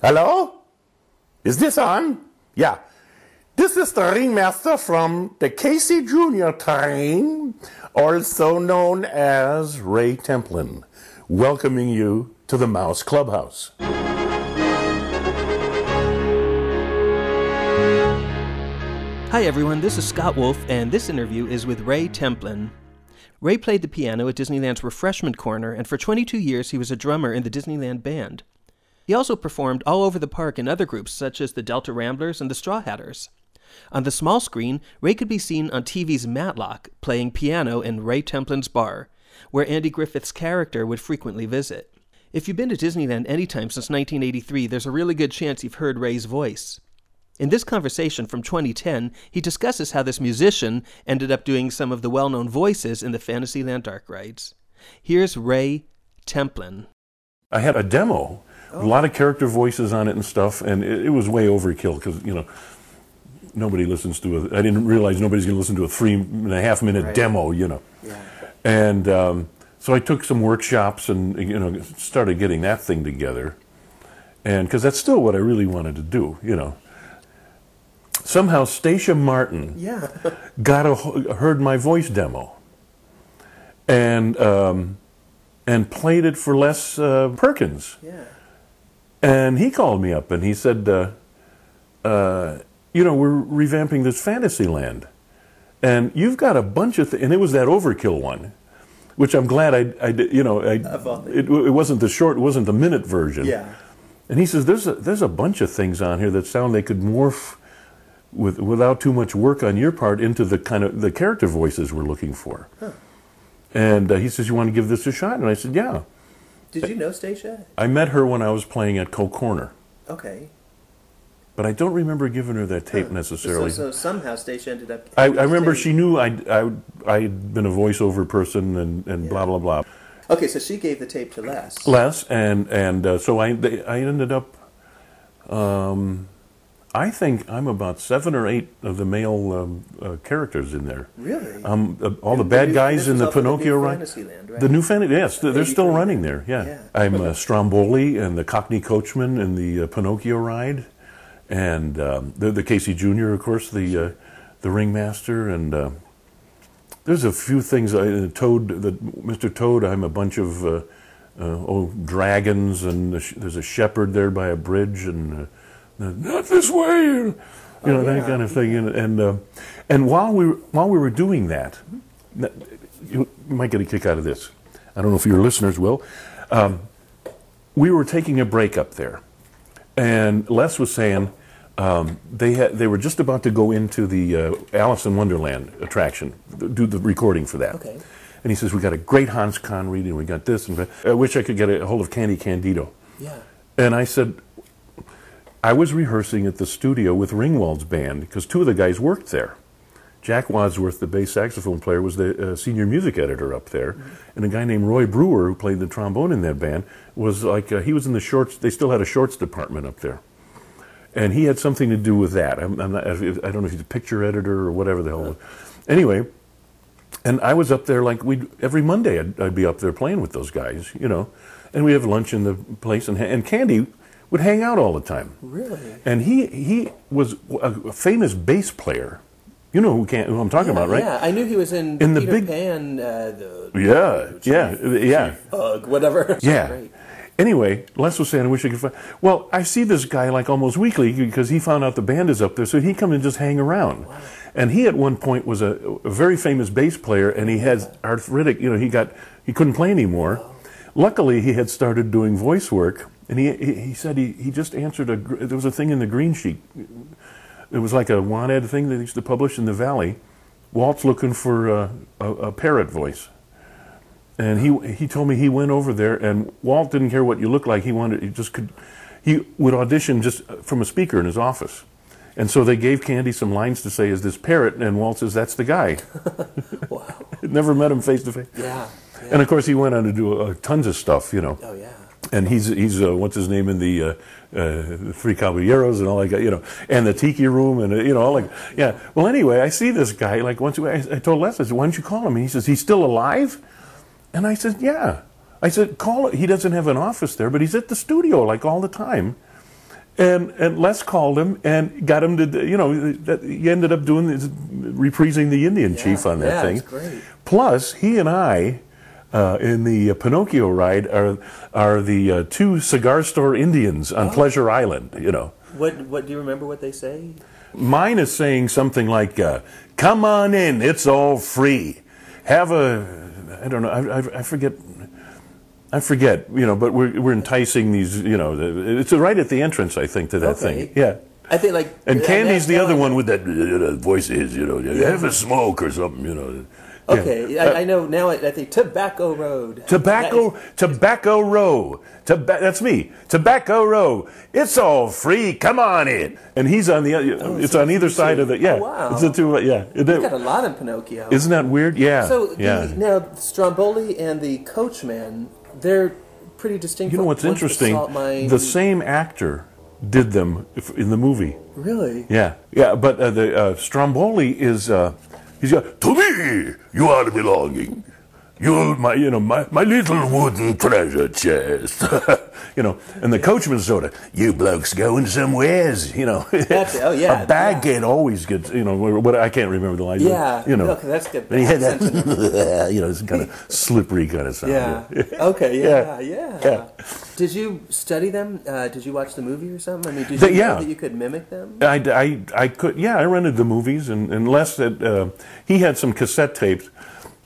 Hello? Is this on? Yeah. This is the ringmaster from the Casey Junior train, also known as Ray Templin, welcoming you to the Mouse Clubhouse. Hi everyone, this is Scott Wolf, and this interview is with Ray Templin. Ray played the piano at Disneyland's Refreshment Corner, and for 22 years he was a drummer in the Disneyland Band. He also performed all over the park in other groups such as the Delta Ramblers and the Straw Hatters. On the small screen, Ray could be seen on TV's Matlock playing piano in Ray Templin's bar, where Andy Griffith's character would frequently visit. If you've been to Disneyland anytime since 1983, there's a really good chance you've heard Ray's voice. In this conversation from 2010, he discusses how this musician ended up doing some of the well known voices in the Fantasyland dark rides. Here's Ray Templin. I had a demo, a lot of character voices on it and stuff, and it, it was way overkill because, you know, nobody listens to a, I didn't realize nobody's going to listen to a three and a half minute Right. demo, you know. Yeah. And um, so I took some workshops and, you know, started getting that thing together. And because that's still what I really wanted to do, you know. Somehow Stacia Martin Yeah. got a, heard my voice demo and um, and played it for Les uh, Perkins. yeah. And he called me up and he said, uh, uh, "You know, we're revamping this Fantasyland, and you've got a bunch of th-, and it was that Overkill one." Which I'm glad I, I did, you know, I, it, it wasn't the short, it wasn't the minute version. Yeah. And he says, "There's a there's a bunch of things on here that sound they could morph with without too much work on your part into the kind of the character voices we're looking for." And uh, he says, "You want to give this a shot?" And I said, "Yeah." Did you know Stacia? I met her when I was playing at Coke Corner, Okay. but I don't remember giving her that tape necessarily. So, so somehow Stacia ended up. I, I remember she knew I I I'd been a voiceover person and, and blah blah blah. Okay, so she gave the tape to Les. Les and and uh, so I they, I ended up. Um, I think I'm about seven or eight of the male um, uh, characters in there. Really? Um, uh, all the And bad new- guys in the the Pinocchio ride. Fantasyland, right? The new Fantasy, yes, they're still 83. running there. Yeah, Yeah. I'm uh, Stromboli and the Cockney Coachman in the uh, Pinocchio ride, and um, the, the Casey Jr. of course, the uh, the ringmaster, and uh, there's a few things. Uh, Toad, the Mr. Toad. I'm a bunch of uh, uh, oh dragons, and the sh- there's a shepherd there by a bridge, and uh, the, not this way, you know that yeah. kind of thing. And and, uh, and while we were, while we were doing that, that- you might get a kick out of this. I don't know if your listeners will. Um, we were taking a break up there, and Les was saying um, they had they were just about to go into the uh, Alice in Wonderland attraction, do the recording for that. Okay. And he says we got a great Hans Conried. We got this, and. I wish I could get a hold of Candy Candido. Yeah. And I said, I was rehearsing at the studio with Ringwald's band because two of the guys worked there. Jack Wadsworth, the bass saxophone player, was the uh, senior music editor up there, and a guy named Roy Brewer, who played the trombone in that band, was like uh, he was in the shorts. They still had a shorts department up there, and he had something to do with that. I'm, I'm not, I don't know if he's a picture editor or whatever the hell. Anyway, and I was up there like we every Monday. I'd, I'd be up there playing with those guys, you know, and we have lunch in the place, and and Candy would hang out all the time. Really? And he he was a famous bass player. You know who, can, who I'm talking about, right? Yeah, I knew he was in, In the Peter big- Pan, uh, the Yeah, yeah, yeah, Bug, whatever. yeah. Great. Anyway, Les was saying, I wish I could find. Well, I see this guy like almost weekly because he found out the band is up there, so he come and just hang around. And he at one point was a, a very famous bass player, and he had arthritic. You know, he got he couldn't play anymore. Luckily, he had started doing voice work, and he he, said he, he just answered a. There was a thing in the green sheet. It was like a wanted thing they used to publish in the Valley. Walt's looking for uh, a, a parrot voice. And he he told me he went over there, and Walt didn't care what you looked like. He wanted he just could he would audition just from a speaker in his office. And so they gave Candy some lines to say, "Is this parrot?" And Walt says, "That's the guy." Wow. Never met him face to face. Yeah. Yeah. And of course, he went on to do uh, tons of stuff, you know. oh, yeah. And he's he's uh, what's his name in the uh, uh, Three Caballeros and all that, you know, and the Tiki Room and uh, you know, all like yeah. Well, anyway, I see this guy like once. I, I told Les, I said, "Why don't you call him?" And he says, "He's still alive." And I said, "Yeah." I said, "Call it." He doesn't have an office there, but he's at the studio like all the time. And and Les called him and got him to you know that- he ended up doing this, reprising the Indian chief on that yeah, thing. Plus, he and I. Uh, in the uh, Pinocchio ride are are the uh, two cigar store Indians Oh. on Pleasure Island. You know, What what do you remember what they say? Mine is saying something like, uh, "Come on in, it's all free. Have a, I don't know, I, I, I forget, I forget, you know, but we're we're enticing these, you know, it's right at the entrance, I think, to that Okay. thing. Yeah. I think like And Candy's the other one with that uh, voice is, you know, have a smoke or something, you know. Yeah. Okay, I, I know now. I, I think Tobacco Road. Tobacco, Tobacco Row. Toba- that's me. Tobacco Row. It's all free. Come on in. And he's on the. other it's on either side of the. Yeah. Oh, wow. It's the two. Yeah. You got a lot in Pinocchio. Isn't that weird? Yeah. so yeah. the, now Stromboli and the Coachman, they're pretty distinct. You know what's interesting? The same actor did them in the movie. Really? Yeah, yeah. But uh, the uh, Stromboli is uh, he's got to me. You are belonging. You're my, you know, my, my little wooden treasure chest. you know, and the coachman sort of, you blokes going somewheres, you know. That's. Oh, yeah, A baghead always gets, you know, what I can't remember the line. but, Yeah. You know. No, that's good. And he had that, you know, it's kind of slippery kind of sound. Yeah. Okay. Yeah, Yeah. yeah. Yeah. Did you study them? Uh, did you watch the movie or something? I mean, did you The- know yeah. that you could mimic them? I, I, I could, yeah, I rented the movies, and, Les had, uh, he had some cassette tapes.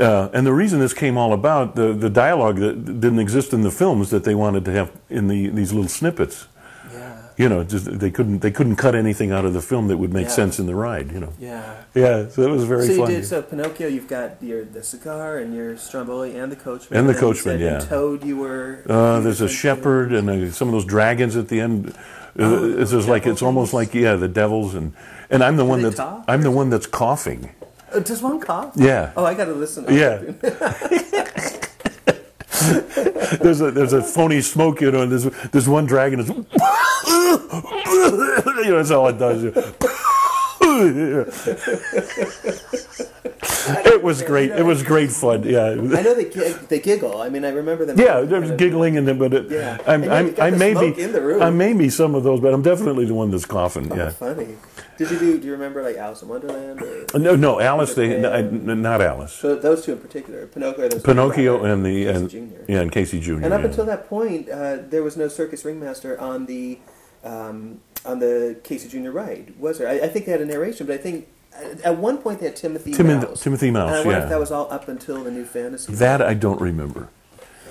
Uh, and the reason this came all about, the, the dialogue that didn't exist in the films that they wanted to have in the, these little snippets. Yeah. You know, just they couldn't they couldn't cut anything out of the film that would make Yeah. sense in the ride. You know. Yeah. Yeah, so it was very So you fun. did so Pinocchio. You've got your the cigar and your Stromboli and the coachman And the coachman, yeah. Toad, you were. Uh, there's a shepherd and uh some of those dragons at the end. Uh, Oh, it's just like it's almost like yeah, the devils and and I'm the one that's? I'm the one that's coughing. Oh, does one cough? Yeah. Oh, I got to listen. Yeah. there's a there's a phony smoke, you know, and there's there's one dragon is you know that's all it does. it was great. It was great fun. Yeah. I know they they giggle. I mean, I remember them. Yeah, of- giggling and then, but it, Yeah. I'm, I'm, I may be, in the room. I may be some of those, but I'm definitely the one that's coughing. Oh, Yeah. funny. Did you do? Do you remember like Alice in Wonderland or No, no, Alice. They, Peter I- n- not Alice. so those two in particular? Pinocchio. Pinocchio and the Casey and Jr.. yeah, and Casey Jr. And up yeah. until that point, uh, there was no circus ringmaster on the um, on the Casey Jr. ride, was there? I, I think they had a narration, but I think at- one point they had Timothy Tim- Mouse. Timothy Mouse, And I wonder yeah. if that was all up until the new fantasy. That I don't remember.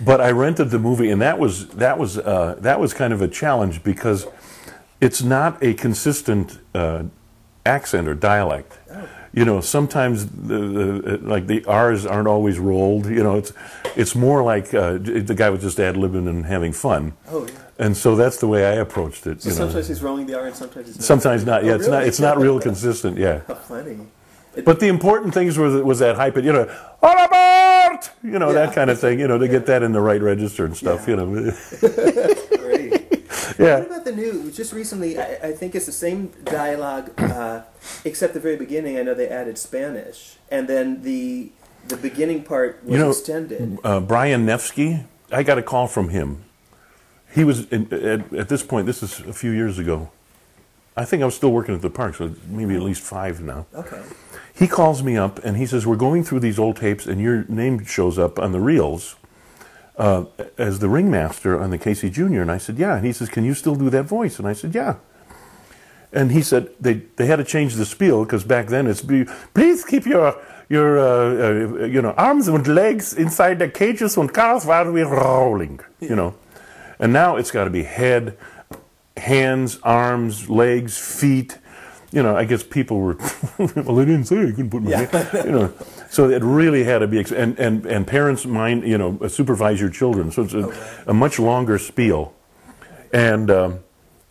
But I rented the movie, and that was that was uh, that was kind of a challenge because it's not a consistent uh, accent or dialect. You know, sometimes the, the like the R's aren't always rolled. You know, it's it's more like uh, the guy was just ad libbing and having fun. Oh, yeah. And so that's the way I approached it. So you know. sometimes he's rolling the R and sometimes he's not. Sometimes not. Yeah, Oh, it's not. It's not real consistent. Yeah. It- But the important things was was that hype. You know, all aboard! You know Yeah. that kind of thing. You know, to get that in the right register and stuff. Yeah. You know. What about the new? Just recently, I, I think it's the same dialogue, uh, except the very beginning. I know they added Spanish, and then the the beginning part was You know, extended. Uh, Brian Nevsky. I got a call from him. He was in, at, at this point. This is a few years ago. I think I was still working at the park, so maybe at least five now. Okay. He calls me up and he says, "We're going through these old tapes, and your name shows up on the reels uh, as the ringmaster on the Casey Junior." And I said, "Yeah." And he says, "Can you still do that voice?" And I said, "Yeah." And he said they they had to change the spiel because back then it's be, please keep your your uh, uh, you know arms and legs inside the cages and cars while we're rolling, you know. And now it's got to be head, hands, arms, legs, feet. You know, I guess people were, well, they didn't say I couldn't put my hand, you know. So it really had to be, and, and, and parents mind, you know, supervise your children. So it's a, a much longer spiel. And, um,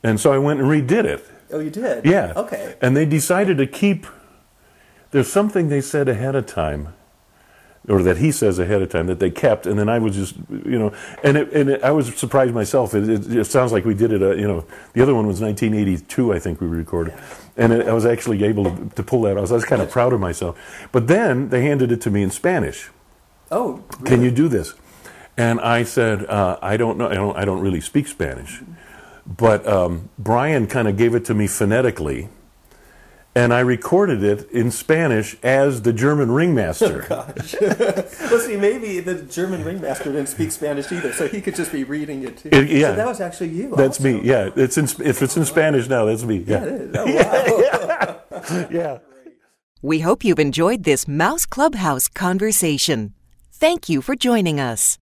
and so I went and redid it. Oh, you did. Yeah. Okay. And they decided to keep. There's something they said ahead of time, or that he says ahead of time that they kept, and then I was just, you know, and it, and it, I was surprised myself. It, it, it sounds like we did it. Uh, you know, the other one was 1982, I think we recorded, and it, I was actually able to, to pull that. off. I was kind of proud of myself. But then they handed it to me in Spanish. Oh, Can you do this? And I said, uh, I don't know. I don't, I don't really speak Spanish. but um, Brian kind of gave it to me phonetically, and I recorded it in Spanish as the German ringmaster. Oh, Gosh. well, see, maybe the German ringmaster didn't speak Spanish either, so he could just be reading it too. It- yeah. So that was actually you. That's also. me. Yeah, it's in, if it's in Spanish now, that's me. Yeah, Yeah, it is. Oh, wow. yeah. We hope you've enjoyed this Mouse Clubhouse conversation. Thank you for joining us.